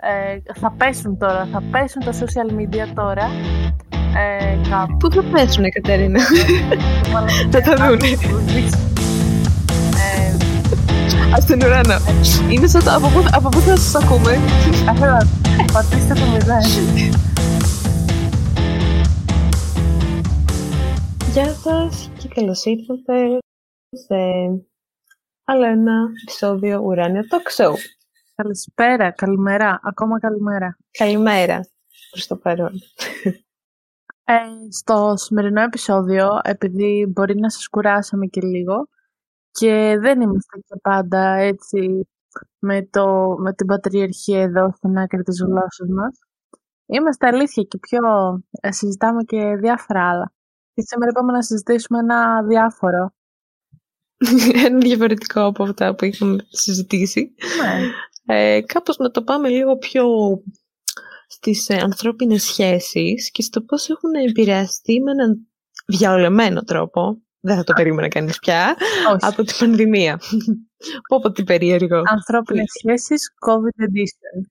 Ε, θα πέσουν τώρα, θα πέσουν τα social media τώρα. Ε, κάπου. Πού θα πέσουν, Κατερίνα; θα τα δούνε. Ε, Α τον ουρανό. Είναι σαν το από πού, από πού θα σας ακούμε; αυτό, πατήστε το μηδέν. Γεια σας και καλώς ήρθατε σε άλλο ένα επεισόδιο Ουράνιο Talk Show. Καλησπέρα, καλημέρα, ακόμα καλημέρα. Καλημέρα προς το παρόν. Ε, στο σημερινό επεισόδιο, επειδή μπορεί να σας κουράσαμε και λίγο και δεν είμαστε και πάντα έτσι με, το, με την πατριαρχία εδώ στην άκρη της γλώσσας μας, είμαστε αλήθεια και πιο ε, συζητάμε και διάφορα άλλα. Και σήμερα είπαμε να συζητήσουμε ένα διάφορο. ένα διαφορετικό από αυτά που είχαμε συζητήσει. Ναι. Ε, κάπως να το πάμε λίγο πιο στις ε, ανθρώπινες σχέσεις και στο πώς έχουν επηρεαστεί με έναν διαολεμένο τρόπο, δεν θα το περίμενα κανείς πια, Όχι. από την πανδημία. πω πω τι περίεργο. Ανθρώπινες σχέσεις COVID edition.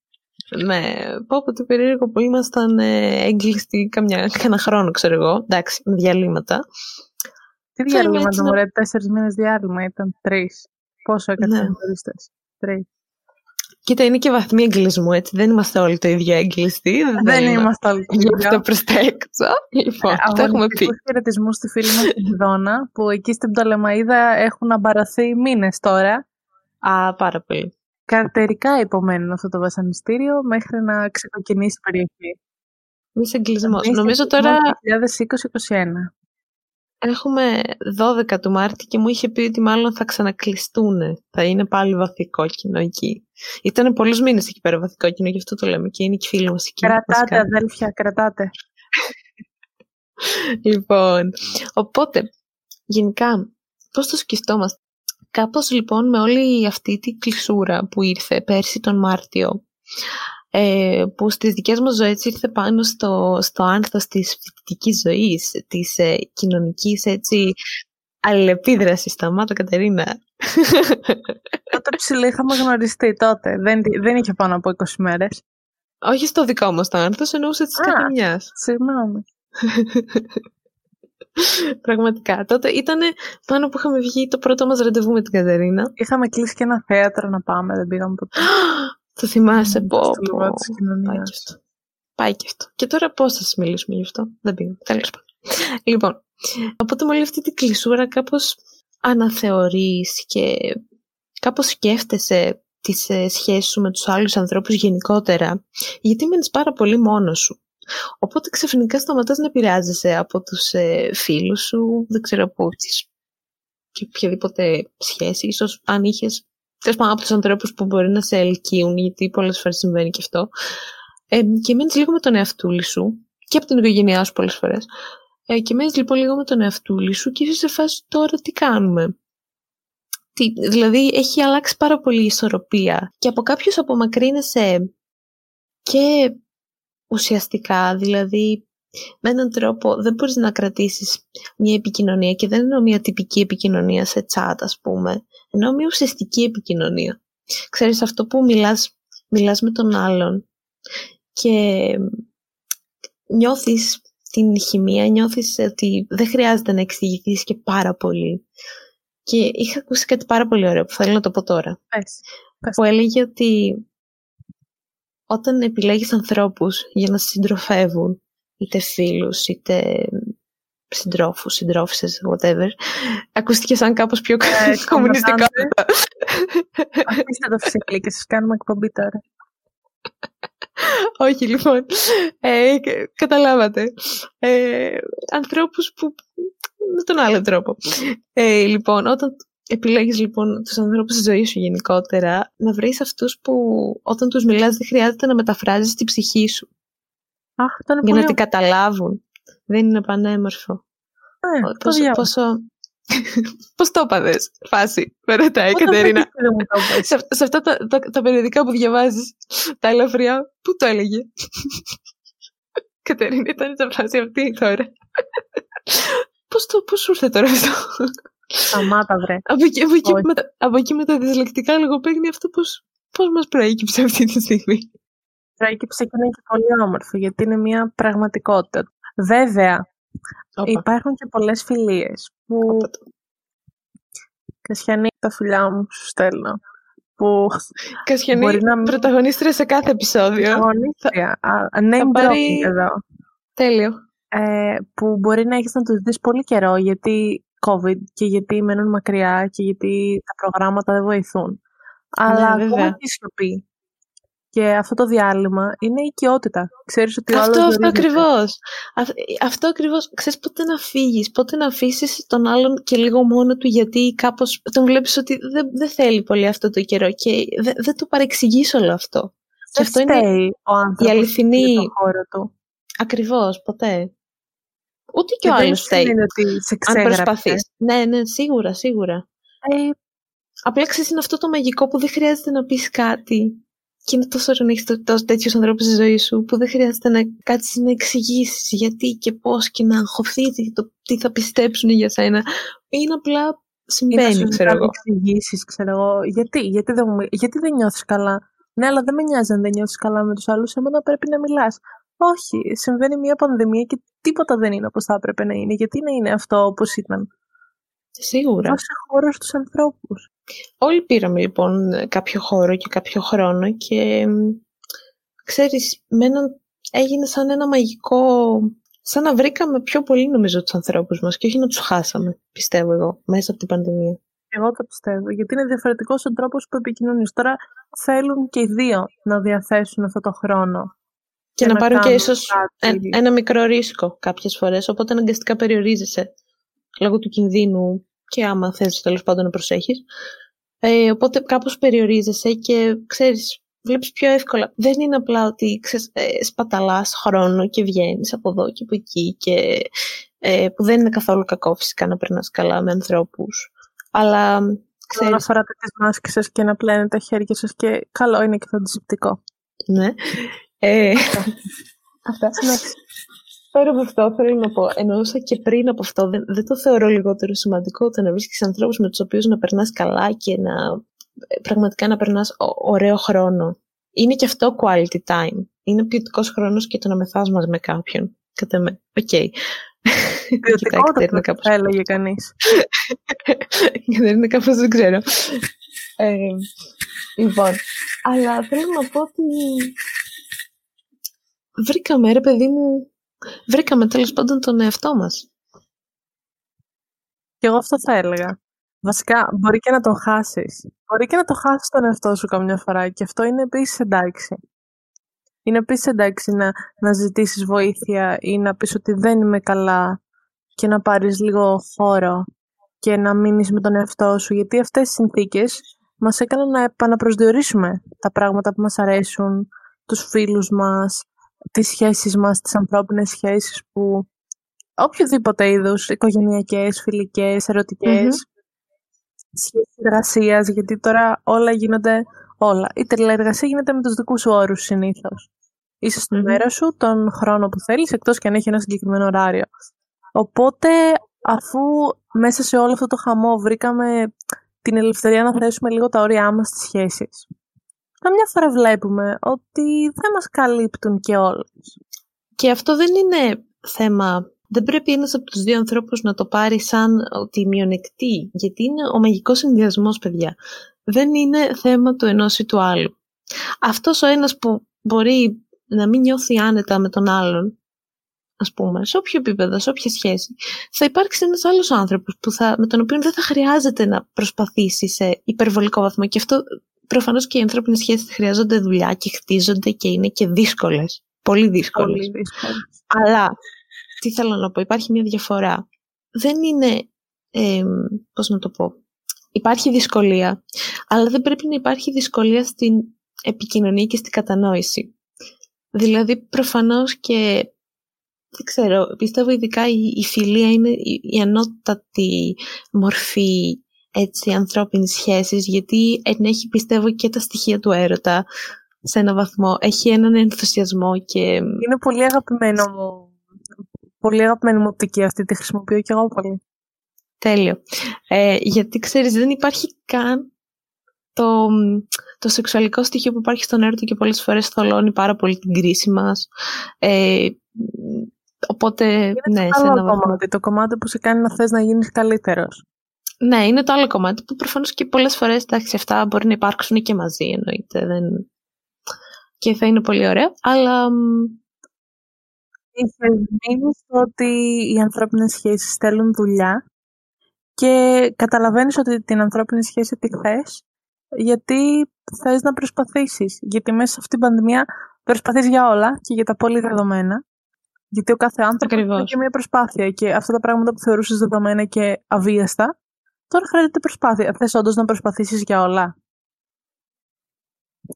Ναι, πω πω τι περίεργο που ήμασταν ε, έγκλειστοι καμιά, κανένα χρόνο, ξέρω εγώ, εντάξει, με διαλύματα. Τι Θέλουμε διάλειμμα έτσι το να- μωρέ, τέσσερις μήνες διάλειμμα ήταν τρεις. Πόσο έκαναν Ναι. οι τουρίστες. Τρεις. Κοίτα, είναι και βαθμοί εγκλισμού, έτσι. Δεν είμαστε όλοι το ίδιο έγκλειστοι. Δεν είμαστε όλοι το Γι' ίδιο. αυτό προς τα έξω. Λοιπόν, το έχουμε πει. Αγωνιστικούς χαιρετισμούς στη φίλη μας την Δόνα, που εκεί στην Πτολεμαίδα έχουν αμπαραθεί μήνες τώρα. Α, πάρα πολύ. Καρτερικά υπομένουν αυτό το βασανιστήριο μέχρι να ξεκοκκινήσει η περιοχή. Μη εγκλισμός. Εμείς Νομίζω το τώρα 2020-2021. Έχουμε 12 του Μάρτη και μου είχε πει ότι μάλλον θα ξανακλειστούν. Θα είναι πάλι βαθύ κόκκινο εκεί. Ήταν πολλούς μήνες εκεί πέρα βαθύ κόκκινο, γι' αυτό το λέμε. Και είναι και φίλοι μας εκεί. Κρατάτε βασικά. αδέλφια, κρατάτε. Λοιπόν, οπότε, γενικά, πώς το σκεφτόμαστε; Κάπως λοιπόν με όλη αυτή τη κλεισούρα που ήρθε πέρσι τον Μάρτιο, ε, που στις δικές μας ζωές ήρθε πάνω στο, στο άνθος της φοιτητικής ζωής, της ε, κοινωνικής έτσι αλληλεπίδρασης. Σταμάτα Κατερίνα. τότε ψηλή είχαμε γνωριστεί τότε. Δεν, δεν είχε πάνω από 20 μέρες. Όχι στο δικό μας το άνθος, εννοούσε της Α. καθημιάς. Συγγνώμη. Πραγματικά. Τότε ήταν πάνω που είχαμε βγει το πρώτο μας ραντεβού με την Κατερίνα. Είχαμε κλείσει και ένα θέατρο να πάμε, δεν πήγαμε ποτέ. Το θυμάσαι, Μμμ, πω, στο πω. λιμάνι της κοινωνίας. Πάει και αυτό. Πάει και αυτό. Και τώρα πώς θα σας μιλήσουμε γι' αυτό. Δεν πήγαμε. Τέλος πάντων. Λοιπόν, οπότε με όλη αυτή την κλεισούρα κάπως αναθεωρείς και κάπως σκέφτεσαι τις ε, σχέσεις σου με τους άλλους ανθρώπους γενικότερα, γιατί μένεις πάρα πολύ μόνος σου. Οπότε ξαφνικά σταματάς να επηρεάζεσαι από τους ε, φίλους σου, δεν ξέρω από τις και οποιαδήποτε σχέση, ίσως αν είχες τέλος πάντων από τους ανθρώπους που μπορεί να σε ελκύουν, γιατί πολλές φορές συμβαίνει και αυτό, ε, και μένεις λίγο με τον εαυτούλη σου και από την οικογένειά σου πολλές φορές. Ε, και μένεις λοιπόν λίγο με τον εαυτούλη σου και είσαι σε φάση τώρα τι κάνουμε; Τι, δηλαδή έχει αλλάξει πάρα πολύ η ισορροπία και από κάποιους απομακρύνεσαι και ουσιαστικά, δηλαδή με έναν τρόπο δεν μπορείς να κρατήσεις μια επικοινωνία και δεν εννοώ μια τυπική επικοινωνία σε chat ας πούμε, εννοώ μια ουσιαστική επικοινωνία. Ξέρεις αυτό που μιλάς, μιλάς με τον άλλον και νιώθεις την χημεία, νιώθεις ότι δεν χρειάζεται να εξηγηθείς και πάρα πολύ. Και είχα ακούσει κάτι πάρα πολύ ωραίο που θέλω να το πω τώρα Πες. που έλεγε ότι όταν επιλέγεις ανθρώπους για να σε συντροφεύουν, είτε φίλους, είτε συντρόφους, συντρόφισσες, whatever, ακούστηκε σαν κάπως πιο Ε, κομμουνιστικό. κομμωτάντε. Αφήστε το φυσικά και σας κάνουμε εκπομπή τώρα. Όχι, λοιπόν. Ε, κα- καταλάβατε. Ε, ανθρώπους που... με τον άλλο τρόπο. Ε, λοιπόν, όταν επιλέγεις λοιπόν τους ανθρώπους στη ζωής σου γενικότερα, να βρεις αυτούς που όταν τους μιλάς δεν χρειάζεται να μεταφράζεις την ψυχή σου Αχ, ήταν για πολύ να την καταλάβουν. Δεν είναι πανέμορφο. ωραίο. Ε, το Πόσο, διάβασα. πόσο... Πώς το έπαθες, φάση, με ρωτάει η Όταν Κατερίνα. δεν δεν μου το πες. σε, σε αυτά τα, τα, τα περιοδικά που διαβάζεις, τα ελαφριά, πού το έλεγε; Κατερίνα, ήταν σε φάση αυτή τώρα. πώς, το, πώς σου ήρθε τώρα αυτό; Σταμάτα, βρε. από, εκεί, από, εκεί, Όχι. με, τα- από εκεί με τα δυσλεκτικά λογοπαίγνια αυτό πώς, πώς μας προέκυψε αυτή τη στιγμή; Προέκυψε και είναι και πολύ όμορφο, γιατί είναι μια πραγματικότητα. Βέβαια, υπάρχουν και πολλές φιλίες που... Κασιανή, τα φιλιά μου σου στέλνω. Που Κασιανή, μπορεί να... πρωταγωνίστρια σε κάθε επεισόδιο. Πρωταγωνίστρια. Ναι, πάρει... εδώ. Τέλειο. Ε, που μπορεί να έχεις να τους δεις πολύ καιρό, γιατί COVID και γιατί μένουν μακριά και γιατί τα προγράμματα δεν βοηθούν. Ναι, Αλλά ακόμα και η σιωπή και αυτό το διάλειμμα είναι η οικειότητα. Ξέρεις ότι αυτό, αυτό ακριβώς. αυτό ακριβώς. Ξέρεις πότε να φύγεις, πότε να αφήσεις τον άλλον και λίγο μόνο του γιατί κάπως τον βλέπεις ότι δεν, δεν θέλει πολύ αυτό το καιρό και δεν, δεν το παρεξηγείς όλο αυτό. Δεν και αυτό είναι ο η αληθινή... χώρο του. Ακριβώς, ποτέ. Ούτε και, και ο άλλος θέλει. ότι σε Αν προσπαθείς. Ναι, ναι, σίγουρα, σίγουρα. Ε, Απλά ξέρεις είναι αυτό το μαγικό που δεν χρειάζεται να πεις κάτι και είναι τόσο ωραίο να έχεις τέτοιους ανθρώπους στη ζωή σου που δεν χρειάζεται να κάτσεις να εξηγήσεις γιατί και πώς και να αγχωθεί το τι θα πιστέψουν για σένα. Είναι απλά συμβαίνει, είναι ξέρω εγώ. εξηγήσεις, ξέρω εγώ. Γιατί, γιατί δεν, γιατί δεν νιώθεις καλά; Ναι, αλλά δεν με νοιάζει αν δεν νιώθεις καλά με τους άλλους. Εμένα πρέπει να μιλάς. Όχι, συμβαίνει μια πανδημία και τίποτα δεν είναι όπως θα έπρεπε να είναι. Γιατί να είναι αυτό όπως ήταν; Σίγουρα. Δώσε χώρο στους ανθρώπους. Όλοι πήραμε λοιπόν κάποιο χώρο και κάποιο χρόνο και ξέρεις, με έγινε σαν ένα μαγικό... Σαν να βρήκαμε πιο πολύ νομίζω τους ανθρώπους μας και όχι να τους χάσαμε, πιστεύω εγώ, μέσα από την πανδημία. Εγώ το πιστεύω, γιατί είναι διαφορετικός ο τρόπος που επικοινωνείς. Τώρα θέλουν και οι δύο να διαθέσουν αυτό το χρόνο. Και, να, πάρουν και ίσως ένα μικρό ρίσκο κάποιες φορές, οπότε αναγκαστικά περιορίζεσαι λόγω του κινδύνου και άμα θες τέλος πάντων να προσέχεις. Ε, οπότε κάπως περιορίζεσαι και ξέρεις, βλέπεις πιο εύκολα. Δεν είναι απλά ότι ξέρεις, ε, σπαταλάς χρόνο και βγαίνεις από εδώ και από εκεί και ε, που δεν είναι καθόλου κακό φυσικά να περνάς καλά με ανθρώπους. Αλλά ξέρεις... Να φοράτε τις μάσκες σας και να πλένετε τα χέρια σας και καλό είναι και το αντισηπτικό. Ναι. Ε... Αυτά. Πέρα από αυτό, θέλω να πω, εννοούσα και πριν από αυτό, δεν, δεν το θεωρώ λιγότερο σημαντικό το να βρίσκεις ανθρώπους με τους οποίους να περνάς καλά και να πραγματικά να περνάς ωραίο χρόνο. Είναι και αυτό quality time. Είναι ποιοτικός χρόνος και το να μεθάς με κάποιον. Κατά με. Okay. Ποιοτικό κάπως... θα έλεγε κανείς. είναι κάπως δεν ξέρω. Ε, λοιπόν, αλλά θέλω να πω ότι βρήκαμε, ρε παιδί μου, βρήκαμε τέλος πάντων τον εαυτό μας. Και εγώ αυτό θα έλεγα. Βασικά, μπορεί και να τον χάσεις. Μπορεί και να το χάσεις τον εαυτό σου καμιά φορά και αυτό είναι επίσης εντάξει. Είναι επίσης εντάξει να, να ζητήσεις βοήθεια ή να πεις ότι δεν είμαι καλά και να πάρεις λίγο χώρο και να μείνεις με τον εαυτό σου γιατί αυτές οι συνθήκες μας έκαναν να επαναπροσδιορίσουμε τα πράγματα που μας αρέσουν, τους φίλους μας, τις σχέσεις μας, τις ανθρώπινες σχέσεις που οποιοδήποτε είδους, οικογενειακές, φιλικές, ερωτικές, σχέσεις εργασίας, γιατί τώρα όλα γίνονται όλα. Η τηλεεργασία γίνεται με τους δικούς σου όρους συνήθως. Είσαι στο μέρα σου, τον χρόνο που θέλεις, εκτός και αν έχει ένα συγκεκριμένο ωράριο. Οπότε, αφού μέσα σε όλο αυτό το χαμό βρήκαμε την ελευθερία να θέσουμε λίγο τα όρια μας στις σχέσεις, καμιά φορά βλέπουμε ότι δεν μας καλύπτουν και όλες. Και αυτό δεν είναι θέμα δεν πρέπει ένας από τους δύο ανθρώπους να το πάρει σαν ότι μειονεκτεί, γιατί είναι ο μαγικός συνδυασμός, παιδιά. Δεν είναι θέμα του ενός ή του άλλου. Αυτός ο ένας που μπορεί να μην νιώθει άνετα με τον άλλον, ας πούμε, σε όποιο επίπεδο, σε όποια σχέση, θα υπάρξει ένας άλλος άνθρωπος που θα, με τον οποίο δεν θα χρειάζεται να προσπαθήσει σε υπερβολικό βαθμό. Και αυτό Προφανώς και οι ανθρώπινες σχέσεις χρειάζονται δουλειά και χτίζονται και είναι και δύσκολες. Πολύ δύσκολες. Πολύ δύσκολες. Αλλά, τι θέλω να πω, υπάρχει μια διαφορά. Δεν είναι, ε, πώς να το πω, υπάρχει δυσκολία, αλλά δεν πρέπει να υπάρχει δυσκολία στην επικοινωνία και στην κατανόηση. Δηλαδή, προφανώς και, δεν ξέρω, πιστεύω ειδικά η, η φιλία είναι η, η ανώτατη μορφή έτσι ανθρώπινες σχέσεις γιατί ενέχει πιστεύω και τα στοιχεία του έρωτα σε ένα βαθμό. Έχει έναν ενθουσιασμό και... Είναι πολύ αγαπημένο μου. Πολύ αγαπημένη μου οπτική αυτή, τη χρησιμοποιώ και εγώ πολύ. Τέλειο. Ε, γιατί ξέρεις δεν υπάρχει καν το, το σεξουαλικό στοιχείο που υπάρχει στον έρωτα και πολλές φορές θολώνει πάρα πολύ την κρίση μας. Ε, οπότε, είναι ναι, το άλλο κομμάτι, το κομμάτι που σε κάνει να θες να γίνεις καλύτερος. Ναι, είναι το άλλο κομμάτι που προφανώς και πολλές φορές εντάξει, αυτά μπορεί να υπάρξουν και μαζί εννοείται. Δεν... Και θα είναι πολύ ωραίο, αλλά... Είχε μείνει στο ότι οι ανθρώπινες σχέσεις θέλουν δουλειά και καταλαβαίνεις ότι την ανθρώπινη σχέση τη θες γιατί θες να προσπαθήσεις. Γιατί μέσα σε αυτήν την πανδημία προσπαθείς για όλα και για τα πολύ δεδομένα. Γιατί ο κάθε άνθρωπος έχει και μια προσπάθεια και αυτά τα πράγματα που θεωρούσες δεδομένα και αβίαστα, τώρα χρειάζεται προσπάθεια. Θες όντως να προσπαθήσεις για όλα;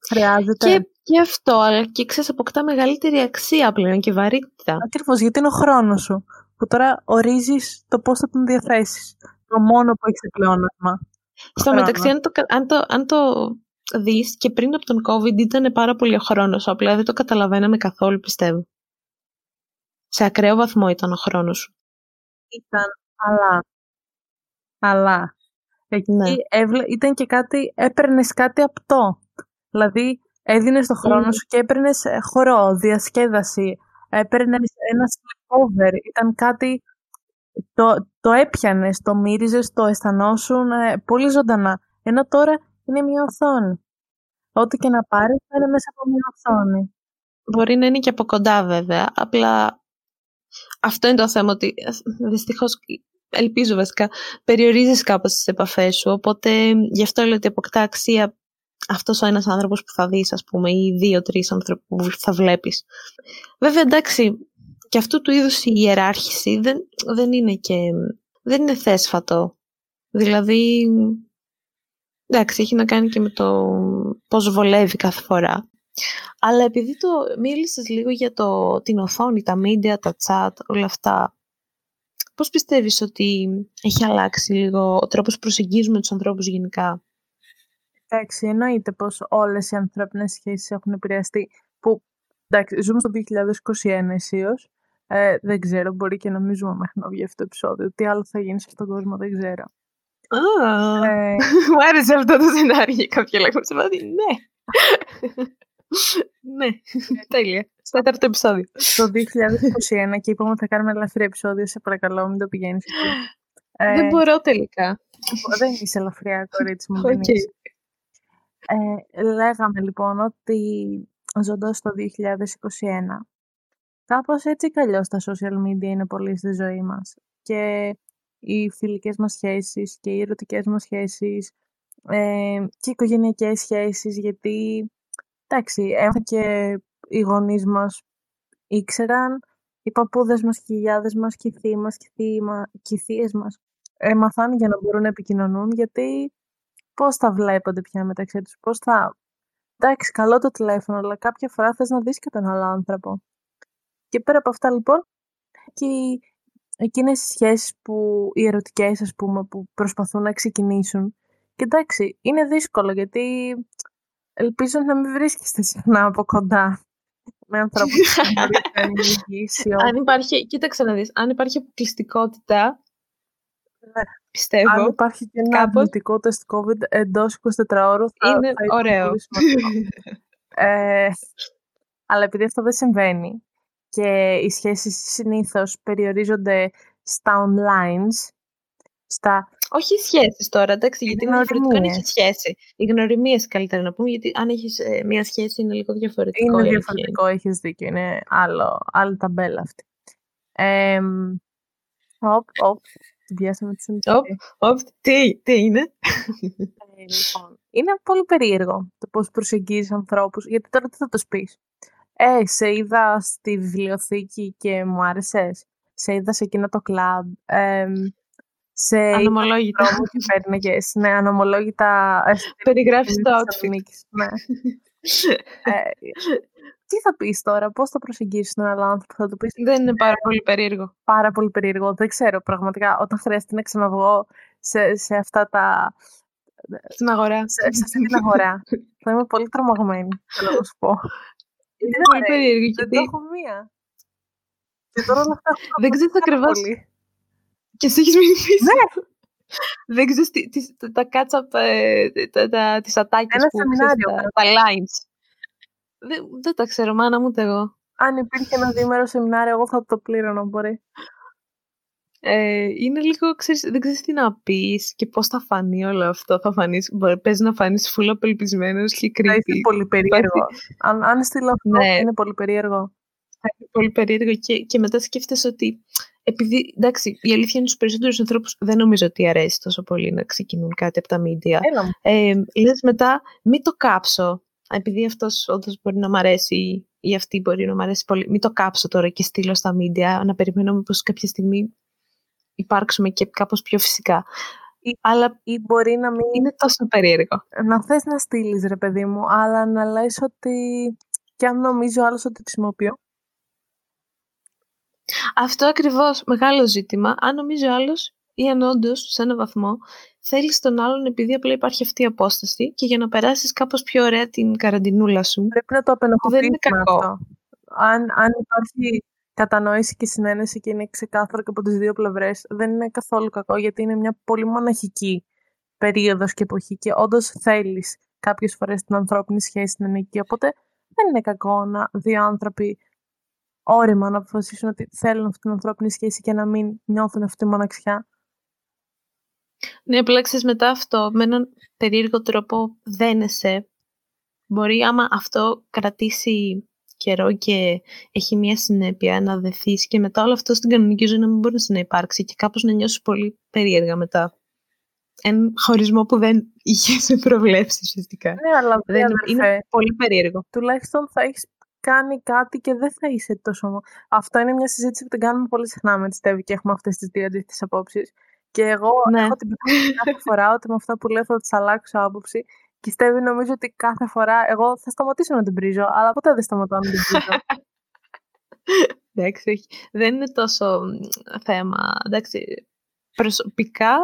Χρειάζεται. Και, και αυτό, αλλά και ξέρεις, αποκτά μεγαλύτερη αξία πλέον και βαρύτητα. Ακριβώς, γιατί είναι ο χρόνος σου. Που τώρα ορίζεις το πώς θα τον διαθέσεις το μόνο που έχεις πλεόνασμα. Στο μεταξύ, αν το, αν, το, αν το δεις και πριν από τον COVID ήταν πάρα πολύ ο χρόνος απλά δεν το καταλαβαίναμε καθόλου πιστεύω. Σε ακραίο βαθμό ήταν ο χρόνος σου. Ήταν, αλλά, αλλά, εκεί ναι. ήταν και κάτι, έπαιρνες κάτι απτό. Δηλαδή, έδινες το χρόνο σου και έπαιρνες ε, χορό, διασκέδαση, έπαιρνες ένα sleepover, ήταν κάτι το, το έπιανες, το μύριζες, το αισθανόσουν ε, πολύ ζωντανά. Ενώ τώρα είναι μια οθόνη. Ό,τι και να πάρεις θα είναι μέσα από μια οθόνη. Μπορεί να είναι και από κοντά βέβαια, απλά αυτό είναι το θέμα ότι ε, δυστυχώς ελπίζω βασικά περιορίζεις κάπως τις επαφές σου οπότε γι' αυτό λέω ότι αποκτά αξία αυτός ο ένας άνθρωπος που θα δεις ας πούμε ή δύο-τρεις άνθρωποι που θα βλέπεις. Βέβαια εντάξει και αυτού του είδους η ιεράρχηση δεν, δεν είναι και δεν είναι θέσφατο. Δηλαδή, εντάξει, έχει να κάνει και με το πώς βολεύει κάθε φορά. Αλλά επειδή το μίλησες λίγο για το, την οθόνη, τα media, τα chat, όλα αυτά, πώς πιστεύεις ότι έχει αλλάξει λίγο ο τρόπος που προσεγγίζουμε τους ανθρώπους γενικά; Εντάξει, εννοείται πως όλες οι ανθρώπινες σχέσεις έχουν επηρεαστεί. Που, εντάξει, ζούμε στο 2021 αισίως ε, δεν ξέρω, μπορεί και νομίζουμε μέχρι να βγει αυτό το επεισόδιο. Τι άλλο θα γίνει σε αυτόν τον κόσμο, δεν ξέρω. Ah, ε, μου άρεσε αυτό το σενάριο για κάποιο λόγο. Σε ναι. ναι, τέλεια. Στο τέταρτο επεισόδιο. Το 2021 και είπαμε ότι θα κάνουμε ελαφρύ επεισόδιο. Σε παρακαλώ, μην το πηγαίνεις ε, δεν μπορώ τελικά. Δεν είσαι ελαφριά, κορίτσι μου. Okay. Ε, λέγαμε λοιπόν ότι ζώντας το 2021 Κάπως έτσι κι αλλιώς τα social media είναι πολύ στη ζωή μας. Και οι φιλικές μας σχέσεις και οι ερωτικές μας σχέσεις ε, και οι οικογενειακές σχέσεις, γιατί εντάξει, έμαθα και οι γονείς μας ήξεραν, οι παππούδες μας, και οι γιάδες μας, και οι θείοι μας, και οι θείες μας έμαθαν για να μπορούν να επικοινωνούν, γιατί πώς θα βλέπονται πια μεταξύ τους, πώς θα... Εντάξει, καλό το τηλέφωνο, αλλά κάποια φορά θες να δεις και τον άλλο άνθρωπο. Και πέρα από αυτά λοιπόν, και εκείνες οι σχέσεις που, οι ερωτικές ας πούμε, που προσπαθούν να ξεκινήσουν. Και εντάξει, είναι δύσκολο γιατί ελπίζω να μην βρίσκεστε συχνά από κοντά με ανθρώπους που να Αν υπάρχει, κοίταξε να δεις, αν υπάρχει αποκλειστικότητα, ναι. πιστεύω. Αν υπάρχει και ένα κάπως... αρνητικό τεστ COVID εντός 24 ώρου, θα είναι θα ωραίο. ε, αλλά επειδή αυτό δεν συμβαίνει, και οι σχέσεις συνήθως περιορίζονται στα online, στα... Όχι σχέσεις τώρα, εντάξει, γιατί είναι διαφορετικό αν έχεις σχέση. Οι γνωριμίες καλύτερα να πούμε, γιατί αν έχεις ε, μία σχέση είναι λίγο διαφορετικό. Είναι διαφορετικό, έχεις δίκιο, είναι άλλο, άλλη ταμπέλα αυτή. Ε, οπ, οπ, την πιάσαμε τη Οπ, οπ, τι, τι είναι; Ε, λοιπόν, είναι πολύ περίεργο το πώς προσεγγίζεις ανθρώπους, γιατί τώρα τι θα το πεις; Ε, σε είδα στη βιβλιοθήκη και μου άρεσες. Σε είδα σε εκείνο το κλαμπ. Ε, σε ανομολόγητα. και παίρνεγες. Ναι, ανομολόγητα. Περιγράφεις το outfit. Ναι. ε, τι θα πεις τώρα, πώς θα προσεγγίσεις τον άλλο άνθρωπο, θα του πεις... Δεν είναι πάρα πολύ περίεργο. Πάρα πολύ περίεργο, δεν ξέρω πραγματικά. Όταν χρειαστεί να ξαναβγώ σε, σε αυτά τα... Στην αγορά. Σε, σε αυτή την αγορά. θα είμαι πολύ τρομαγμένη, θέλω να σου πω. Είναι πολύ περίεργο. Δεν το έχω μία. Και τώρα όλα αυτά Δεν ξέρω ακριβώ. Και εσύ έχεις μείνει πίσω. Ναι. δεν ξέρεις τα κάτσαπ, ε, τα, τα, τις ατάκες Ένα που σεμινάριο ξέρεις, τα, κάνω. τα lines. Δεν, δεν τα ξέρω, μάνα μου ούτε εγώ. Αν υπήρχε ένα διήμερο σεμινάριο, εγώ θα το πλήρωνα, μπορεί. Ε, είναι λίγο, ξέρεις, δεν ξέρεις τι να πεις και πώς θα φανεί όλο αυτό. Θα φανείς, μπορεί, παίζει να φανείς φουλ απελπισμένος και Θα creepy. είναι πολύ περίεργο. Αν, αν στείλω αυτό, Ναι. είναι πολύ περίεργο. Θα είναι πολύ περίεργο και, και μετά σκέφτεσαι ότι επειδή, εντάξει, η αλήθεια είναι στους περισσότερους ανθρώπους δεν νομίζω ότι αρέσει τόσο πολύ να ξεκινούν κάτι από τα media. Έλα μου. Ε, λες μετά, μην το κάψω. Επειδή αυτός όντως μπορεί να μ' αρέσει ή αυτή μπορεί να μ' αρέσει πολύ, μην το κάψω τώρα και στείλω στα media, να περιμένω μήπως κάποια στιγμή υπάρξουμε και κάπως πιο φυσικά. Ή- Αλλά Ή μπορεί να μην είναι τόσο περίεργο. να θες να στείλεις ρε παιδί μου, αλλά να λες ότι και αν νομίζω άλλος ότι το χρησιμοποιώ. Αυτό ακριβώς μεγάλο ζήτημα. Αν νομίζει ο άλλος ή αν όντως σε έναν βαθμό θέλεις τον άλλον επειδή απλά υπάρχει αυτή η απόσταση και για να περάσεις κάπως πιο ωραία την καραντινούλα σου. Πρέπει να το δεν είναι απενοχοποιήσουμε κακό. αυτό. Αν, αν υπάρχει κατανόηση και συνένεση και είναι ξεκάθαρο και από τις δύο πλευρές, δεν είναι καθόλου κακό γιατί είναι μια πολύ μοναχική περίοδος και εποχή και όντως θέλεις κάποιες φορές την ανθρώπινη σχέση να είναι εκεί. Οπότε δεν είναι κακό να δύο άνθρωποι όρημα να αποφασίσουν ότι θέλουν αυτή την ανθρώπινη σχέση και να μην νιώθουν αυτή τη μοναξιά. Ναι, απλά ξέρεις μετά αυτό με έναν περίεργο τρόπο δένεσαι. Μπορεί άμα αυτό κρατήσει καιρό και έχει μια συνέπεια να δεθείς και μετά όλο αυτό στην κανονική ζωή να μην μπορεί να υπάρξει και κάπως να νιώσεις πολύ περίεργα μετά. Ένα χωρισμό που δεν είχες προβλέψεις ουσιαστικά. Ναι, αλλά Δεν είναι, αδερφέ, είναι πολύ περίεργο. τουλάχιστον θα έχεις κάνει κάτι και δεν θα είσαι τόσο. μο- Αυτό είναι μια συζήτηση που την κάνουμε πολύ συχνά με τη Στέβη και έχουμε αυτές τις δύο αντίθετες απόψεις. Και εγώ Ναι. έχω την πεποίθηση κάθε φορά ότι με αυτά που λέω θα τις αλλάξω άποψη. Και η Στέβη νομίζω ότι κάθε φορά εγώ θα σταματήσω να την πρίζω, αλλά ποτέ δεν σταματάω να την πρίζω. Εντάξει, όχι. δεν είναι τόσο μ, θέμα. Εντάξει, προσωπικά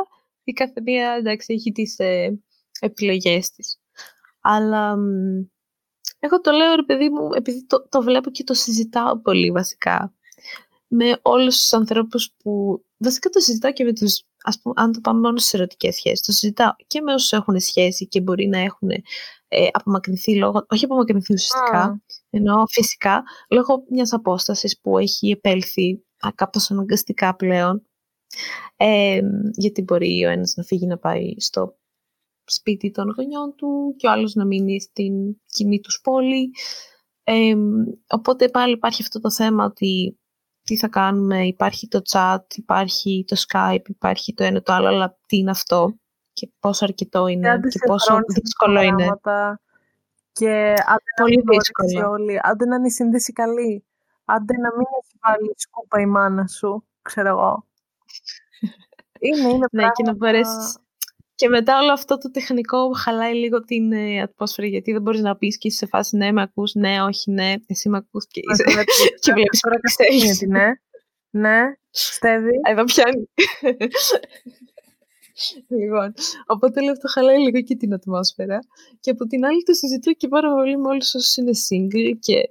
η κάθε μία εντάξει, έχει τις ε, επιλογές της. Αλλά μ, εγώ το λέω ρε παιδί μου επειδή το, το βλέπω και το συζητάω πολύ βασικά με όλους τους ανθρώπους που βασικά το συζητάω και με τους ας πούμε, αν το πάμε μόνο στις ερωτικές σχέσεις, το συζητάω και με όσους έχουν σχέση και μπορεί να έχουν ε, απομακρυνθεί λόγω, όχι απομακρυνθεί ουσιαστικά, Μμ. ενώ φυσικά λόγω μιας απόστασης που έχει επέλθει α, κάπως αναγκαστικά πλέον ε, γιατί μπορεί ο ένας να φύγει να πάει στο σπίτι των γονιών του και ο άλλος να μείνει στην κοινή τους πόλη. Ε, οπότε πάλι υπάρχει αυτό το θέμα ότι τι θα κάνουμε, υπάρχει το chat, υπάρχει το Skype, υπάρχει το ένα το άλλο, αλλά τι είναι αυτό και πόσο αρκετό είναι άντε και σε πόσο χρόνους και δύσκολο είναι. προγράμματα. Και άντε να Πολύ μην γνωρίσει δύσκολο. όλοι, άντε να είναι η σύνδεση καλή. Άντε να μην έχει βάλει σκούπα η μάνα σου, ξέρω εγώ. Είναι, είναι Ναι, και να πράγματα- μπορέσεις Και μετά όλο αυτό το τεχνικό χαλάει λίγο την ε, ατμόσφαιρα γιατί δεν μπορείς να πεις και είσαι σε φάση ναι με ακούς, ναι όχι ναι, εσύ με ακούς και, Να είσαι... σε βλέπει- και βλέπεις Τώρα που κάτι ξέρεις. γίνεται, ναι. Ναι, Στέβη. Εδώ πιάνει. λοιπόν, οπότε όλο αυτό χαλάει λίγο και την ατμόσφαιρα. Και από την άλλη το συζητώ και πάρα πολύ με όλους όσους είναι single και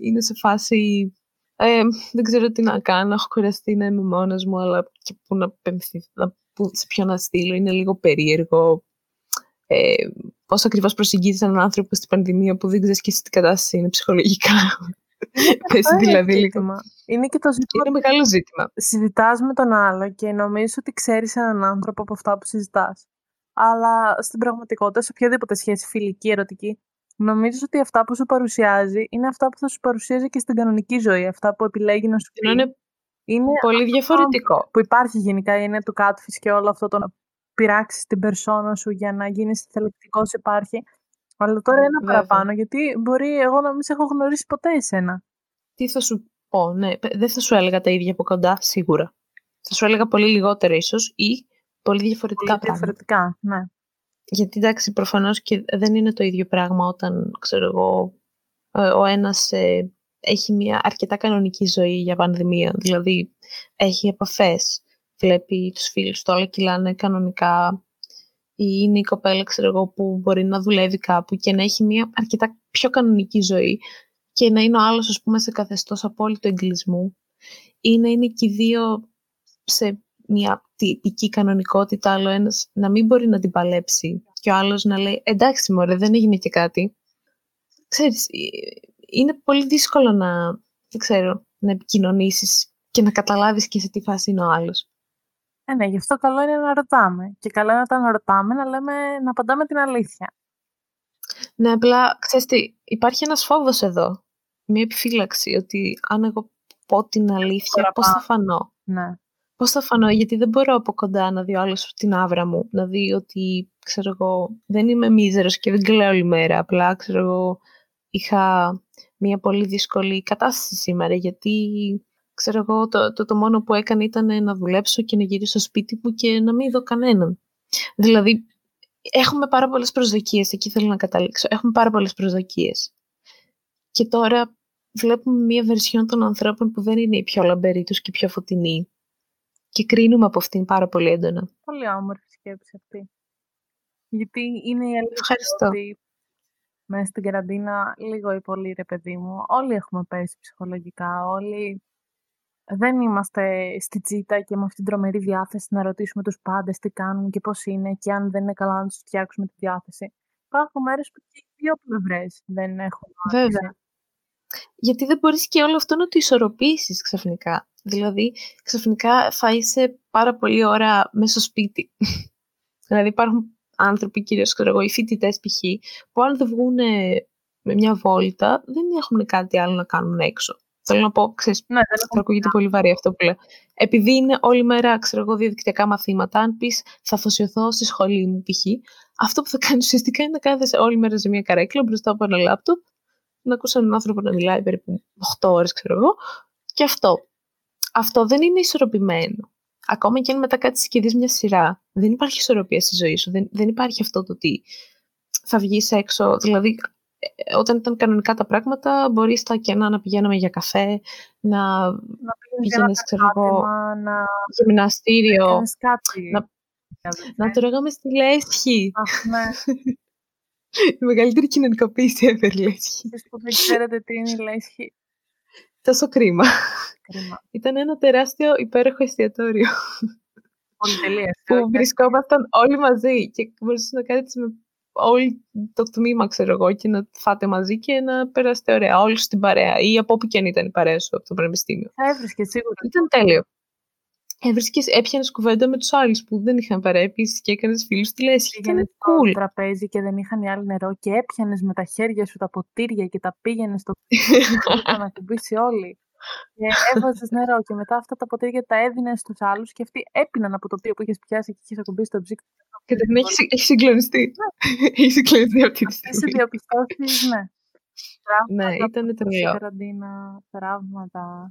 είναι σε φάση... Ε, δεν ξέρω τι να κάνω, έχω κουραστεί να είμαι μόνος μου, αλλά και πού να πεμφθεί, να, πού, σε ποιο να στείλω, είναι λίγο περίεργο. Ε, πώς ακριβώς προσεγγίζεις έναν άνθρωπο στην πανδημία που δεν ξέρεις και εσύ τι κατάσταση είναι ψυχολογικά. Πες Αυτό είναι δηλαδή λίγο. ζήτημα. Είναι και το ζήτημα Είναι μεγάλο ζήτημα. συζητάς με τον άλλο και νομίζεις ότι ξέρεις έναν άνθρωπο από αυτά που συζητάς. Αλλά στην πραγματικότητα, σε οποιαδήποτε σχέση φιλική, ερωτική, νομίζεις ότι αυτά που σου παρουσιάζει είναι αυτά που θα σου παρουσίαζε και στην κανονική ζωή. Αυτά που επιλέγει να σου πει. Ενώ είναι Είναι πολύ διαφορετικό. που υπάρχει γενικά η έννοια του catfish και όλο αυτό το να πειράξεις την περσόνα σου για να γίνεις θελεκτικός υπάρχει. Αλλά τώρα ένα Βέβαια. παραπάνω, γιατί μπορεί εγώ να μην σε έχω γνωρίσει ποτέ εσένα. Τι θα σου πω, ναι, π- δεν θα σου έλεγα τα ίδια από κοντά, σίγουρα. Θα σου έλεγα πολύ λιγότερο ίσως ή πολύ διαφορετικά Πολύ πράγματα. διαφορετικά, ναι. Γιατί εντάξει, προφανώς και δεν είναι το ίδιο πράγμα όταν, ξέρω εγώ, ε, ο ένας ε, έχει μια αρκετά κανονική ζωή για πανδημία. Δηλαδή, έχει επαφές, βλέπει τους φίλους του, όλα κυλάνε κανονικά ή είναι η κοπέλα, ξέρω εγώ, που μπορεί να δουλεύει κάπου και να έχει μια αρκετά πιο κανονική ζωή και να είναι ο άλλος, ας πούμε, σε καθεστώς απόλυτο εγκλισμού ή να είναι και οι δύο σε μια τυπική κανονικότητα, άλλο ένας να μην μπορεί να την παλέψει και ο άλλος να λέει «Εντάξει μωρέ, δεν έγινε και κάτι». Ξέρεις, ε, είναι πολύ δύσκολο να, δεν ξέρω, να επικοινωνήσεις και να καταλάβεις και σε τι φάση είναι ο άλλος. Ε, ναι, γι' αυτό καλό είναι να ρωτάμε. Και καλό είναι όταν ρωτάμε να λέμε, να απαντάμε την αλήθεια. Ναι, απλά, ξέρεις τι, υπάρχει ένας φόβος εδώ. Μια επιφύλαξη ότι αν εγώ πω την αλήθεια, πώς θα φανώ; Ναι. Πώς θα φανώ, γιατί δεν μπορώ από κοντά να δει άλλος την άβρα μου, να δει ότι, ξέρω εγώ, δεν είμαι μίζερος και δεν κλαίω όλη μέρα, απλά, ξέρω εγώ, είχα μια πολύ δύσκολη κατάσταση σήμερα, γιατί ξέρω εγώ, το, το, το μόνο που έκανε ήταν να δουλέψω και να γυρίσω στο σπίτι μου και να μην δω κανέναν. Δηλαδή, έχουμε πάρα πολλές προσδοκίες, εκεί θέλω να καταλήξω. Έχουμε πάρα πολλές προσδοκίες. Και τώρα βλέπουμε μία βερσιόν των ανθρώπων που δεν είναι η πιο λαμπερή τους και η πιο φωτεινή. Και κρίνουμε από αυτήν πάρα πολύ έντονα. Πολύ όμορφη σκέψη αυτή. Γιατί είναι η αλήθεια Ευχαριστώ. ότι μέσα στην καραντίνα λίγο ή πολύ ρε παιδί μου. Όλοι έχουμε πέσει ψυχολογικά. Όλοι δεν είμαστε στη τσίτα και με αυτήν την τρομερή διάθεση να ρωτήσουμε τους πάντες τι κάνουν και πώς είναι και αν δεν είναι καλά να τους φτιάξουμε τη διάθεση. Υπάρχουν μέρες που και οι δύο πλευρές δεν έχουν Βέβαια. Γιατί δεν μπορείς και όλο αυτό να το ισορροπήσεις ξαφνικά. Δηλαδή, ξαφνικά θα είσαι πάρα πολύ ώρα μέσα στο σπίτι. δηλαδή, υπάρχουν άνθρωποι, κυρίως ξέρω εγώ, οι φοιτητές π.χ., που αν δεν βγουν με μια βόλτα, δεν έχουν κάτι άλλο να κάνουν έξω. Θέλω να πω, ξέρεις, Ναι, δεν θα ακούγεται πολύ βαρύ αυτό που λέω. Επειδή είναι όλη μέρα, ξέρω εγώ, διαδικτυακά μαθήματα, αν πεις θα αφοσιωθώ στη σχολή μου, π.χ., αυτό που θα κάνεις ουσιαστικά είναι να κάθεσαι όλη μέρα σε μια καρέκλα μπροστά από ένα λάπτοπ, να ακούσει έναν άνθρωπο να μιλάει περίπου 8 ώρες, ξέρω εγώ, και αυτό. Αυτό δεν είναι ισορροπημένο. Ακόμα και αν μετά κάτσει και δει μια σειρά, δεν υπάρχει ισορροπία στη ζωή σου. Δεν, δεν υπάρχει αυτό το ότι θα βγεις έξω. Δηλαδή, ε, όταν ήταν κανονικά τα πράγματα, μπορείς στα κενά να πηγαίναμε για καφέ, να Να πήγαινες για ένα πήγαινες, ξέρω εγώ, περπάτημα, να γυμναστήριο, κάνεις κάτι. να- να τρώγαμε στη λέσχη. Αχ, ναι. Η μεγαλύτερη κοινωνικοποίηση ever, η λέσχη. Εσείς που δεν ξέρετε τι είναι η λέσχη. Τόσο κρίμα. Κρίμα. Ήταν ένα τεράστιο υπέροχο εστιατόριο Πολυτελείας. που βρισκόμασταν όλοι μαζί και μπορούσατε να κάνετε με όλο το τμήμα, ξέρω εγώ, και να φάτε μαζί και να περάσετε ωραία. Όλοι στην παρέα ή από όπου και αν ήταν η παρέα σου από το πανεπιστήμιο. Θα έβρισκες σίγουρα. Ήταν τέλειο. Έβρισκες, έπιανες κουβέντα με τους άλλους που δεν είχαν παρέα επίσης και έκανες φίλους στη λέσχη. Ήταν Πήγαινες στο cool. τραπέζι και δεν είχαν οι άλλοι νερό και έπιανες με τα χέρια σου τα ποτήρια και τα πήγαινες στο για να κουμπίσει όλοι. Και έβαζες νερό και μετά αυτά τα ποτήρια τα έδινες στους άλλους και αυτοί έπιναν από το οποίο που είχες πιάσει και είχες ακουμπήσει το ψύκτο. Και δεν έχεις, έχεις συγκλονιστεί. έχεις συγκλονιστεί αυτή τη Αυτές οι στιγμή. διαπιστώσεις, ναι. Ναι, Τραύματα ήταν από την τρελό. καραντίνα, τραύματα.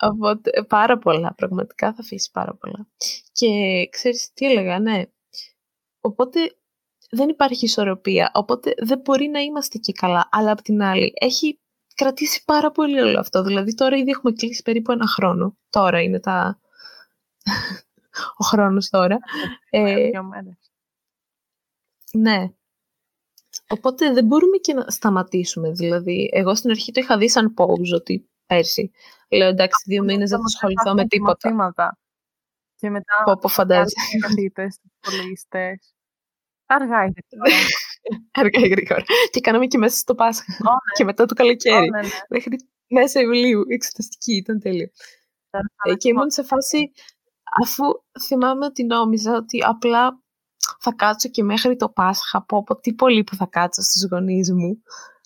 Οπότε, πάρα πολλά, πραγματικά θα αφήσει πάρα πολλά. Και ξέρεις τι έλεγα, ναι. Οπότε δεν υπάρχει ισορροπία, οπότε δεν μπορεί να είμαστε και καλά. Αλλά απ' την άλλη, έχει κρατήσει πάρα πολύ όλο αυτό. Δηλαδή τώρα ήδη έχουμε κλείσει περίπου ένα χρόνο. Τώρα είναι τα... ο χρόνος τώρα. Ε, Δύο μέρες. ναι. Οπότε δεν μπορούμε και να σταματήσουμε. Δηλαδή, εγώ στην αρχή το είχα δει σαν pause ότι πέρσι. Λέω εντάξει, δύο μήνες δεν θα ασχοληθώ με τίποτα. Μαθήματα. Και μετά Πω, πω, φαντάζεσαι. οι καθηγητές, τους πολιστές. Αργά είναι. Αργά ή γρήγορα. Και κάναμε και μέσα στο Πάσχα. Ω, ναι. και μετά το καλοκαίρι. Ω, ναι, ναι. Μέχρι μέσα Ιουλίου. Εξεταστική ήταν τέλειο. Τώρα Ε, και ήμουν σε φάση, αφού θυμάμαι ότι νόμιζα ότι απλά θα κάτσω και μέχρι το Πάσχα. Πω, πω, τι πολύ που θα κάτσω στους γονείς μου.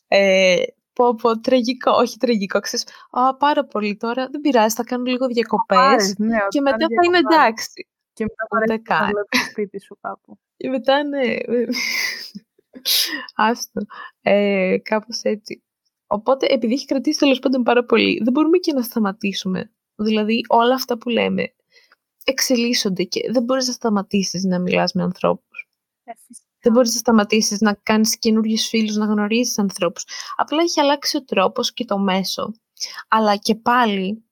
Ε, πω, πω, τραγικό, όχι τραγικό, ξέρεις, α, πάρα πολύ τώρα, δεν πειράζει, θα κάνω λίγο διακοπές Πάρες, ναι, και όταν μετά θα διακοπές. είναι εντάξει. Και μετά Ούτε μπορείς να καν. βλέπεις το σπίτι σου κάπου. Και μετά ναι. Άστο. Ε, κάπως έτσι. Οπότε, επειδή έχει κρατήσει τέλος πάντων πάρα πολύ, δεν μπορούμε και να σταματήσουμε. Δηλαδή, όλα αυτά που λέμε εξελίσσονται και δεν μπορείς να σταματήσεις να μιλάς με ανθρώπους. Ε, φυσικά. Δεν μπορείς να σταματήσεις να κάνεις καινούριου φίλους, να γνωρίζεις ανθρώπους. Απλά έχει αλλάξει ο τρόπος και το μέσο. Αλλά και πάλι,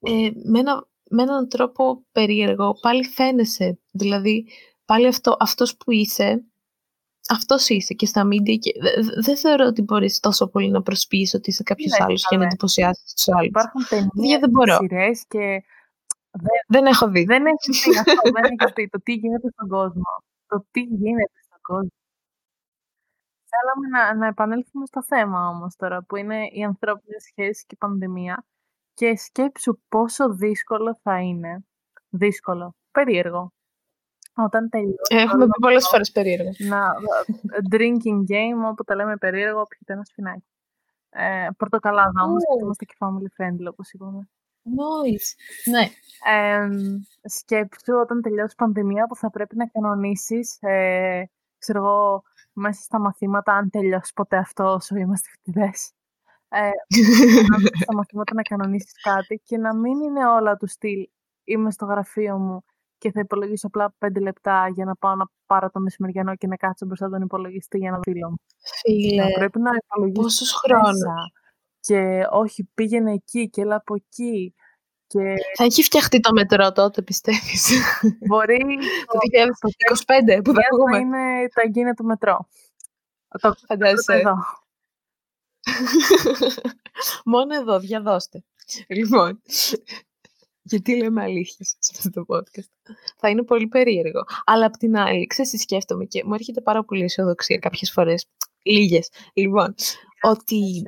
ε, με, ένα, με έναν τρόπο περίεργο, πάλι φαίνεσαι. Δηλαδή, πάλι αυτό, αυτός που είσαι, αυτός είσαι και στα media. Και δε- δε- δεν θεωρώ ότι μπορείς τόσο πολύ να προσποιείς ότι είσαι κάποιος Ναι, άλλος και να καλέ. εντυπωσιάσεις τους άλλους. Υπάρχουν Παιδιά, ταινίες, δεν μπορώ. σειρές και Δεν, δεν έχω δει. Δεν έχεις δει αυτό, δεν έχεις δει το τι γίνεται στον κόσμο. Το τι γίνεται στον κόσμο. Θέλαμε να, να επανέλθουμε στο θέμα όμως τώρα, που είναι οι ανθρώπινες σχέσεις και η πανδημία. Και σκέψου πόσο δύσκολο θα είναι. Δύσκολο. Περίεργο. Όταν τελειώσει. Έχουμε πει πολλές φορές περίεργο. Να, drinking game, όπου τα λέμε περίεργο, πιείτε ένα σφινάκι. Ε, πορτοκαλάδα όμως, γιατί είμαστε και family friendly, όπως είπαμε. Nice. Ναι. Ε, σκέψου όταν τελειώσει η πανδημία που θα πρέπει να κανονίσεις, ε, ξέρω εγώ, μέσα στα μαθήματα, αν τελειώσει ποτέ αυτό όσο είμαστε φοιτητές. Ε, στα μαθήματα να κανονίσεις κάτι και να μην είναι όλα του στυλ. Είμαι στο γραφείο μου και θα υπολογίσω απλά πέντε λεπτά για να πάω να πάρω το μεσημεριανό και να κάτσω μπροστά τον υπολογιστή για να δω φίλο μου. Φίλε, να πρέπει να υπολογίσω πόσους χρόνους. Και όχι, πήγαινε εκεί και έλα από εκεί. Και... Θα έχει φτιαχτεί το μετρό τότε, πιστεύεις; Μπορεί το 2025 που θα πούμε. είναι τα εγκύνα του μετρό. Το φαντάζεσαι. Εδώ. Μόνο εδώ, διαδώστε. Λοιπόν, γιατί λέμε αλήθειες σε αυτό το podcast. Θα είναι πολύ περίεργο. Αλλά απ' την άλλη, ξέρεις σκέφτομαι και μου έρχεται πάρα πολύ αισιοδοξία κάποιες φορές. Λίγες. Λοιπόν, ότι...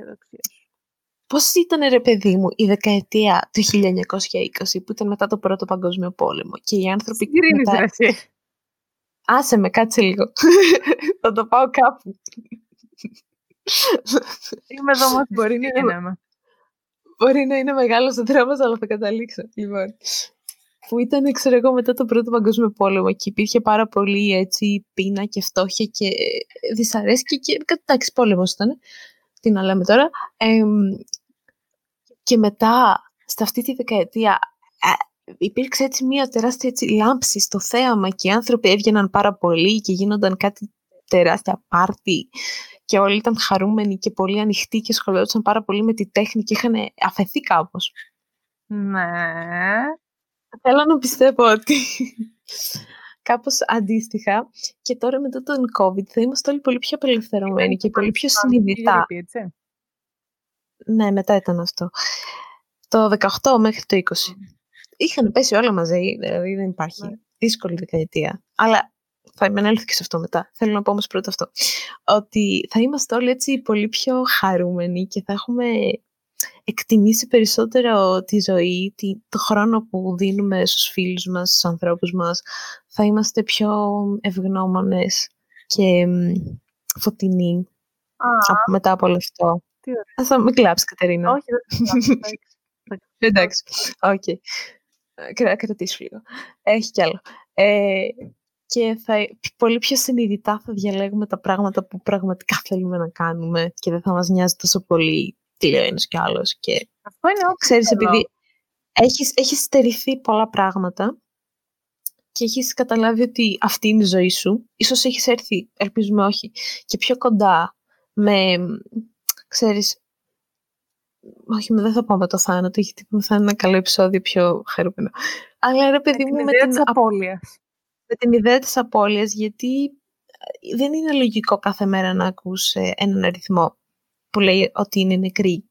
Πώς ήταν ρε παιδί μου η δεκαετία του 1920 που ήταν μετά το πρώτο παγκόσμιο πόλεμο και οι άνθρωποι... Συγκρίνεις μετά... εσύ. Άσε με, κάτσε λίγο. θα το πάω κάπου. Είμαι εδώ μόνο μπορεί να είναι. Μπορεί να είναι μεγάλος ο τρόμο, αλλά θα καταλήξω. Λοιπόν. Που ήταν, ξέρω εγώ, μετά τον Πρώτο Παγκόσμιο Πόλεμο και υπήρχε πάρα πολύ έτσι πείνα και φτώχεια και δυσαρέσκεια και εντάξει, πόλεμος ήταν. Τι να λέμε τώρα. Και μετά, σε αυτή τη δεκαετία, υπήρξε έτσι μια τεράστια έτσι, λάμψη στο θέαμα και οι άνθρωποι έβγαιναν πάρα πολύ και γίνονταν κάτι τεράστια πάρτι και όλοι ήταν χαρούμενοι και πολύ ανοιχτοί και σχολιόντουσαν πάρα πολύ με τη τέχνη και είχαν αφαιθεί κάπως. Ναι. Θέλω να πιστεύω ότι κάπως αντίστοιχα και τώρα μετά τον COVID θα είμαστε όλοι πολύ πιο απελευθερωμένοι και πολύ πιο συνειδητά. Ναι, μετά ήταν αυτό. Το 18 μέχρι το 20. Είχαν πέσει όλα μαζί, δηλαδή δεν υπάρχει ναι. δύσκολη δεκαετία. Αλλά θα επανέλθω και σε αυτό μετά. Θέλω να πω όμως πρώτα αυτό. Ότι θα είμαστε όλοι έτσι πολύ πιο χαρούμενοι και θα έχουμε εκτιμήσει περισσότερο τη ζωή, το χρόνο που δίνουμε στους φίλους μας, στους ανθρώπους μας. Θα είμαστε πιο ευγνώμονες και φωτεινοί από μετά από όλο αυτό. Ας θα μην κλάψει, Κατερίνα. Όχι, δεν Εντάξει, okay. Κρατήσω λίγο. Έχει κι άλλο. Ε, και θα, πολύ πιο συνειδητά θα διαλέγουμε τα πράγματα που πραγματικά θέλουμε να κάνουμε και δεν θα μας νοιάζει τόσο πολύ τι λέει ένας κι άλλος. Και, Αυτό είναι ξέρεις, επειδή έχεις, έχεις στερηθεί πολλά πράγματα και έχεις καταλάβει ότι αυτή είναι η ζωή σου, ίσως έχεις έρθει, ελπίζουμε όχι, και πιο κοντά με, ξέρεις, όχι, δεν θα πάμε το θάνατο, γιατί θα είναι ένα καλό επεισόδιο πιο χαρούμενο. Αλλά ρε παιδί μου, με την απώλειας με την ιδέα της απώλειας, γιατί ε, δεν είναι λογικό κάθε μέρα να ακούς ε, έναν αριθμό που λέει ότι είναι νεκρή.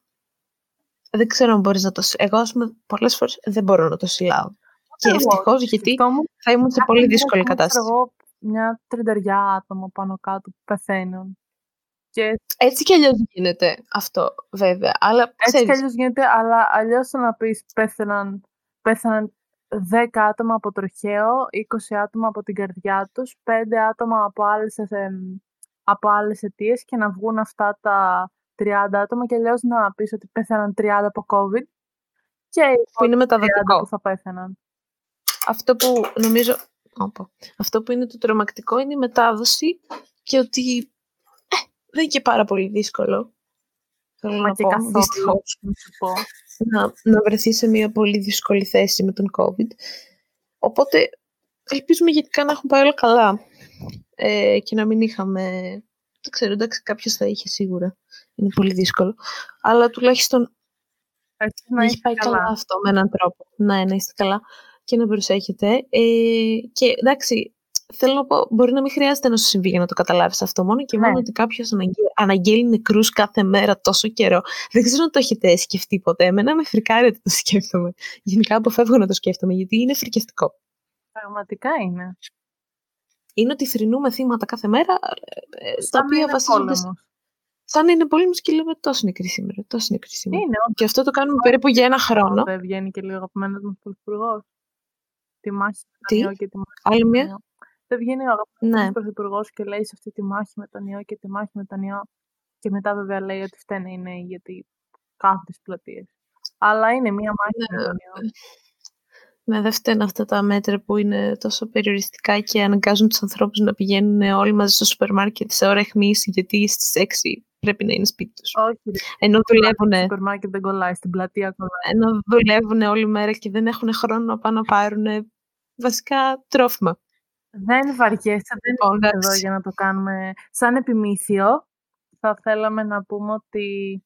Δεν ξέρω αν μπορείς να το... Εγώ, ας πούμε, πολλές φορές δεν μπορώ να το συλλάω. Και ευτυχώς γιατί θα ήμουν σε πολύ δύσκολη κατάσταση. Εγώ μια τρινταριά άτομα πάνω κάτω που πεθαίνουν. Και... Έτσι κι αλλιώς γίνεται αυτό, βέβαια. Αλλά, Έτσι κι αλλιώς γίνεται, αλλά αλλιώς να πεις πέθαναν, πέθαναν 10 άτομα από τροχαίο, 20 άτομα από την καρδιά τους, 5 άτομα από άλλες, από άλλες αιτίες και να βγουν αυτά τα 30 άτομα και αλλιώς να πεις ότι πέθαναν 30 από COVID και που είναι μεταδοτικό. που θα πέθαναν. Αυτό που νομίζω... Αυτό που είναι το τρομακτικό είναι η μετάδοση και ότι ε, δεν είναι και πάρα πολύ δύσκολο. Θέλω να πω, να, να βρεθεί σε μια πολύ δύσκολη θέση με τον COVID. Οπότε ελπίζουμε γιατί να έχουν πάει όλα καλά ε, και να μην είχαμε... Δεν ξέρω, εντάξει, κάποιος θα είχε σίγουρα. Είναι πολύ δύσκολο. Αλλά τουλάχιστον να έχει πάει καλά. αυτό με έναν τρόπο. Ναι, να είστε καλά και να προσέχετε. Ε, και εντάξει, θέλω να πω, μπορεί να μην χρειάζεται να σου συμβεί για να το καταλάβεις αυτό. Μόνο και Ναι. μόνο ότι κάποιος αναγγέλει νεκρούς κάθε μέρα τόσο καιρό. Δεν ξέρω αν το έχετε σκεφτεί ποτέ. Εμένα με φρικάρει ότι το σκέφτομαι. Γενικά αποφεύγω να το σκέφτομαι γιατί είναι φρικιαστικό. Πραγματικά είναι. Είναι ότι θρυνούμε θύματα κάθε μέρα, ε, ε, στα Σαν να οποία είναι βασίζονται. πόλεμος. Σαν να είναι πόλεμος και λέμε τόσο νεκρή σήμερα. Τόσο νεκρή σήμερα. Είναι, Και αυτό το κάνουμε περίπου για ένα χρόνο. Δεν βγαίνει και λίγο αγαπημένος μου πρωθυπουργός. Τη μάχη με Τι; τον ιό και τη μάχη Άλλη με τον μια. Ιό. Δεν βγαίνει ο αγαπημένο Ναι. πρωθυπουργός και λέει σε αυτή τη μάχη με τον ιό και τη μάχη με τον ιό. Και μετά βέβαια λέει ότι φταίνε οι νέοι γιατί κάθονται στι πλατείες. Αλλά είναι μία μάχη με τον ιό. Ναι, δεν φταίνουν αυτά τα μέτρα που είναι τόσο περιοριστικά και αναγκάζουν τους ανθρώπους να πηγαίνουν όλοι μαζί στο σούπερ μάρκετ σε ώρα αιχμής γιατί στις 6 πρέπει να είναι σπίτι τους. Όχι, ρε. Ενώ Το δουλεύουν, σούπερ μάρκετ δεν κολλάει, στην πλατεία κολλάει. ενώ δουλεύουν όλη μέρα και δεν έχουν χρόνο να πάνε να πάρουν βασικά τρόφιμα. Δεν βαριέσαι, δεν Λοιπόν, είμαστε εδώ εντάξει. για να το κάνουμε σαν επιμήθειο. Θα θέλαμε να πούμε ότι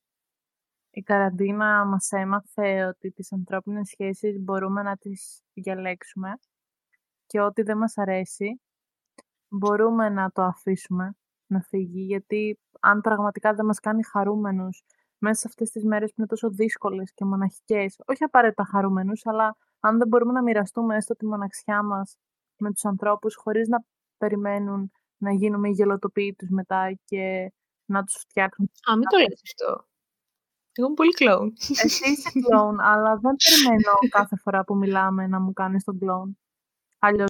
η καραντίνα μας έμαθε ότι τις ανθρώπινες σχέσεις μπορούμε να τις διαλέξουμε και ό,τι δεν μας αρέσει μπορούμε να το αφήσουμε να φύγει γιατί αν πραγματικά δεν μας κάνει χαρούμενους μέσα σε αυτές τις μέρες που είναι τόσο δύσκολες και μοναχικές, όχι απαραίτητα χαρούμενους, αλλά αν δεν μπορούμε να μοιραστούμε έστω τη μοναξιά μας με τους ανθρώπους χωρίς να περιμένουν να γίνουμε οι γελοτοποιοί τους μετά και να τους φτιάξουν. Α, μην το λες αυτό. Εγώ είμαι πολύ κλόουν. Εσύ είσαι κλόουν, αλλά δεν περιμένω κάθε φορά που μιλάμε να μου κάνεις τον κλόουν. Αλλιώς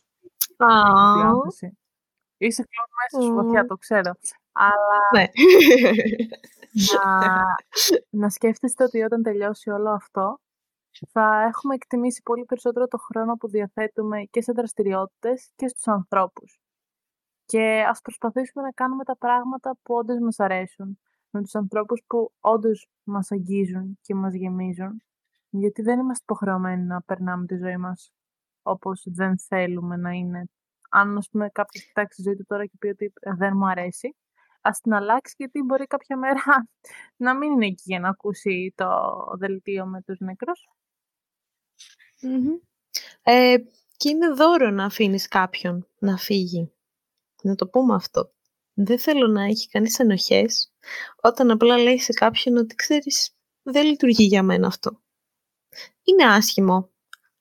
Α, έχω διάθεση. Είσαι κλόουν μέσα σου, Ω. βαθιά, το ξέρω. Αλλά ναι. να, να σκέφτεστε ότι όταν τελειώσει όλο αυτό, θα έχουμε εκτιμήσει πολύ περισσότερο το χρόνο που διαθέτουμε και σε δραστηριότητες και στους ανθρώπους. Και ας προσπαθήσουμε να κάνουμε τα πράγματα που όντως μας αρέσουν, με τους ανθρώπους που όντως μας αγγίζουν και μας γεμίζουν, γιατί δεν είμαστε υποχρεωμένοι να περνάμε τη ζωή μας όπως δεν θέλουμε να είναι. Αν, ας πούμε, κάποιος κοιτάξει τη ζωή του τώρα και πει ότι «Ε, δεν μου αρέσει, ας την αλλάξει γιατί μπορεί κάποια μέρα να μην είναι εκεί για να ακούσει το δελτίο με τους νεκρούς. Μμμ. Ε, και είναι δώρο να αφήνεις κάποιον να φύγει. Να το πούμε αυτό. Δεν θέλω να έχει κανείς ενοχές όταν απλά λέει σε κάποιον ότι ξέρεις δεν λειτουργεί για μένα αυτό. Είναι άσχημο,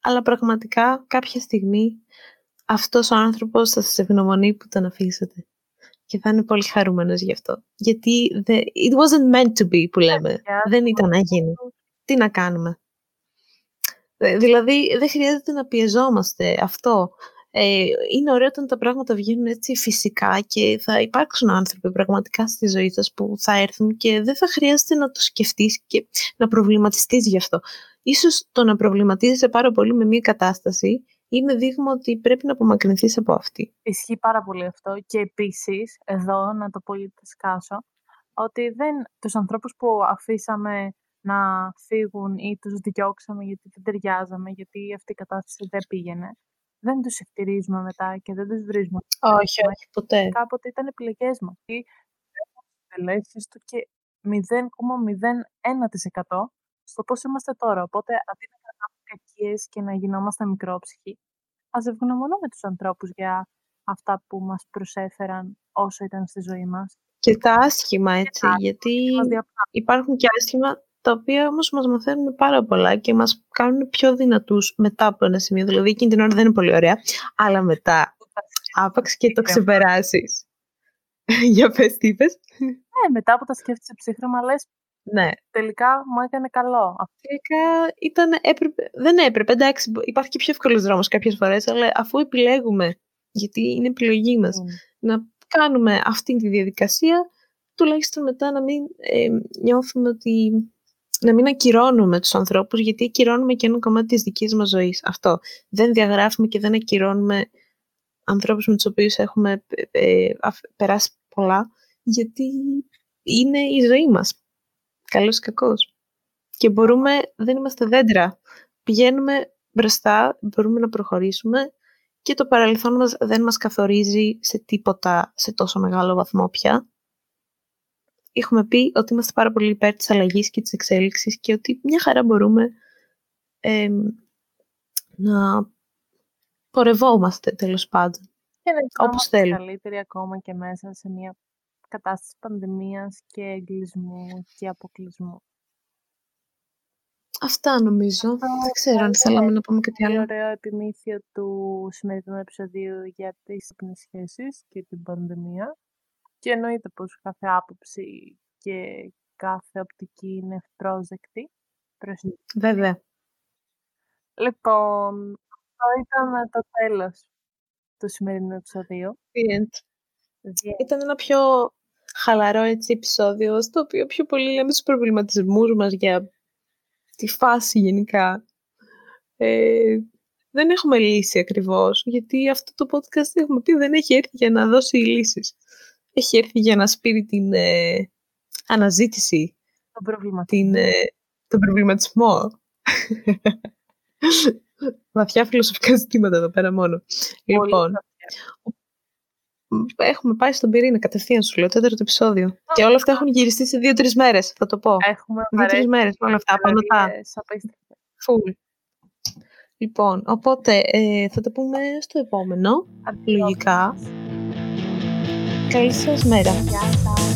αλλά πραγματικά κάποια στιγμή αυτός ο άνθρωπος θα σας ευγνωμονεί που τον αφήσατε. Και θα είναι πολύ χαρούμενος γι' αυτό. Γιατί the, it wasn't meant to be που λέμε. παιδιά, Δεν ήταν να γίνει. Τι να κάνουμε. Ε, Δηλαδή δεν χρειάζεται να πιεζόμαστε αυτό. Ε, είναι ωραίο όταν τα πράγματα βγαίνουν έτσι φυσικά και θα υπάρξουν άνθρωποι πραγματικά στη ζωή σας που θα έρθουν και δεν θα χρειάζεται να το σκεφτείς και να προβληματιστείς γι' αυτό. Ίσως το να προβληματίζεσαι πάρα πολύ με μια κατάσταση είναι δείγμα ότι πρέπει να απομακρυνθείς από αυτή. Ισχύει πάρα πολύ αυτό και επίσης, εδώ να το πω γιατί θα σκάσω, ότι δεν, τους ανθρώπους που αφήσαμε να φύγουν ή τους διώξαμε γιατί δεν ταιριάζαμε, γιατί αυτή η κατάσταση δεν πήγαινε, δεν τους ευτηρίζουμε μετά και δεν τους βρίζουμε. Όχι, όχι, ποτέ. Κάποτε ήταν επιλογές μας. Ή έχουμε τελέσεις του και 0,01% στο πώς είμαστε τώρα. Οπότε αντί να κρατάμε κακίες και να γινόμαστε μικρόψυχοι, ας ευγνωμονούμε τους ανθρώπους για αυτά που μας προσέφεραν όσο ήταν στη ζωή μας. Και τα άσχημα έτσι, άσχημα, γιατί Μας διαπράττουν. υπάρχουν και άσχημα τα οποία όμως μας μαθαίνουν πάρα πολλά και μας κάνουν πιο δυνατούς μετά από ένα σημείο. Δηλαδή εκείνη την ώρα δεν είναι πολύ ωραία, αλλά μετά άπαξ και το ξεπεράσεις. Για πες τι είπες. Ναι, μετά που τα σκέφτεσαι ψύχρωμα, λες Ναι, τελικά μου έκανε καλό. Αυτό τελικά ήταν, έπρεπε, δεν έπρεπε, εντάξει, μπο- υπάρχει και πιο εύκολος δρόμος κάποιες φορές, αλλά αφού επιλέγουμε, γιατί είναι επιλογή μας, είναι. να κάνουμε αυτή τη διαδικασία, τουλάχιστον μετά να μην ε, νιώθουμε ότι να μην ακυρώνουμε τους ανθρώπους, γιατί ακυρώνουμε και ένα κομμάτι της δικής μας ζωής. Αυτό. Δεν διαγράφουμε και δεν ακυρώνουμε ανθρώπους με τους οποίους έχουμε ε, ε, αφ- περάσει πολλά, γιατί είναι η ζωή μας. Καλός ή κακός. Και μπορούμε, δεν είμαστε δέντρα. Πηγαίνουμε μπροστά, μπορούμε να προχωρήσουμε και το παρελθόν μας δεν μας καθορίζει σε τίποτα σε τόσο μεγάλο βαθμό πια. Έχουμε πει ότι είμαστε πάρα πολύ υπέρ της αλλαγής και της εξέλιξης και ότι μια χαρά μπορούμε εμ, να πορευόμαστε τέλος πάντων. Και να Όπως θέλει. καλύτεροι ακόμα και μέσα σε μια κατάσταση πανδημίας και εγκλισμού και αποκλεισμού. Αυτά νομίζω. Δεν ξέρω αν θέλαμε να πούμε κάτι Πολύ άλλο. ωραίο επιμήθειο του σημερινού επεισοδίου για τις ύπνες σχέσεις και την πανδημία. Και εννοείται πως κάθε άποψη και κάθε οπτική είναι ευπρόσδεκτη. Προσοχή. Βέβαια. Λοιπόν, αυτό ήταν το τέλος του σημερινού επεισοδίου. The end. Δι- Ήταν ένα πιο χαλαρό έτσι επεισόδιο, στο οποίο πιο πολύ λέμε τους προβληματισμούς μας για τη φάση γενικά. Ε, δεν έχουμε λύση ακριβώς, γιατί αυτό το podcast έχουμε πει δεν έχει έρθει για να δώσει λύσεις. Έχει έρθει για να σπείρει την ε, αναζήτηση, Τον προβληματισμό. την, ε, τον προβληματισμό. Βαθιά φιλοσοφικά ζητήματα εδώ πέρα μόνο. Πολύ Λοιπόν, έχουμε πάει στον πυρήνα κατευθείαν σου λέω, τέταρτο επεισόδιο. Και όλα αυτά έχουν γυριστεί σε δύο-τρεις μέρες, θα το πω. Έχουμε Δύο-τρεις μέρες όλα αυτά, πάνω τα. παρέες απίστευτες. Full. Λοιπόν, οπότε ε, θα τα πούμε στο επόμενο. Αντιόφωνες. Λογικά. Καλή σας μέρα. Γεια σας.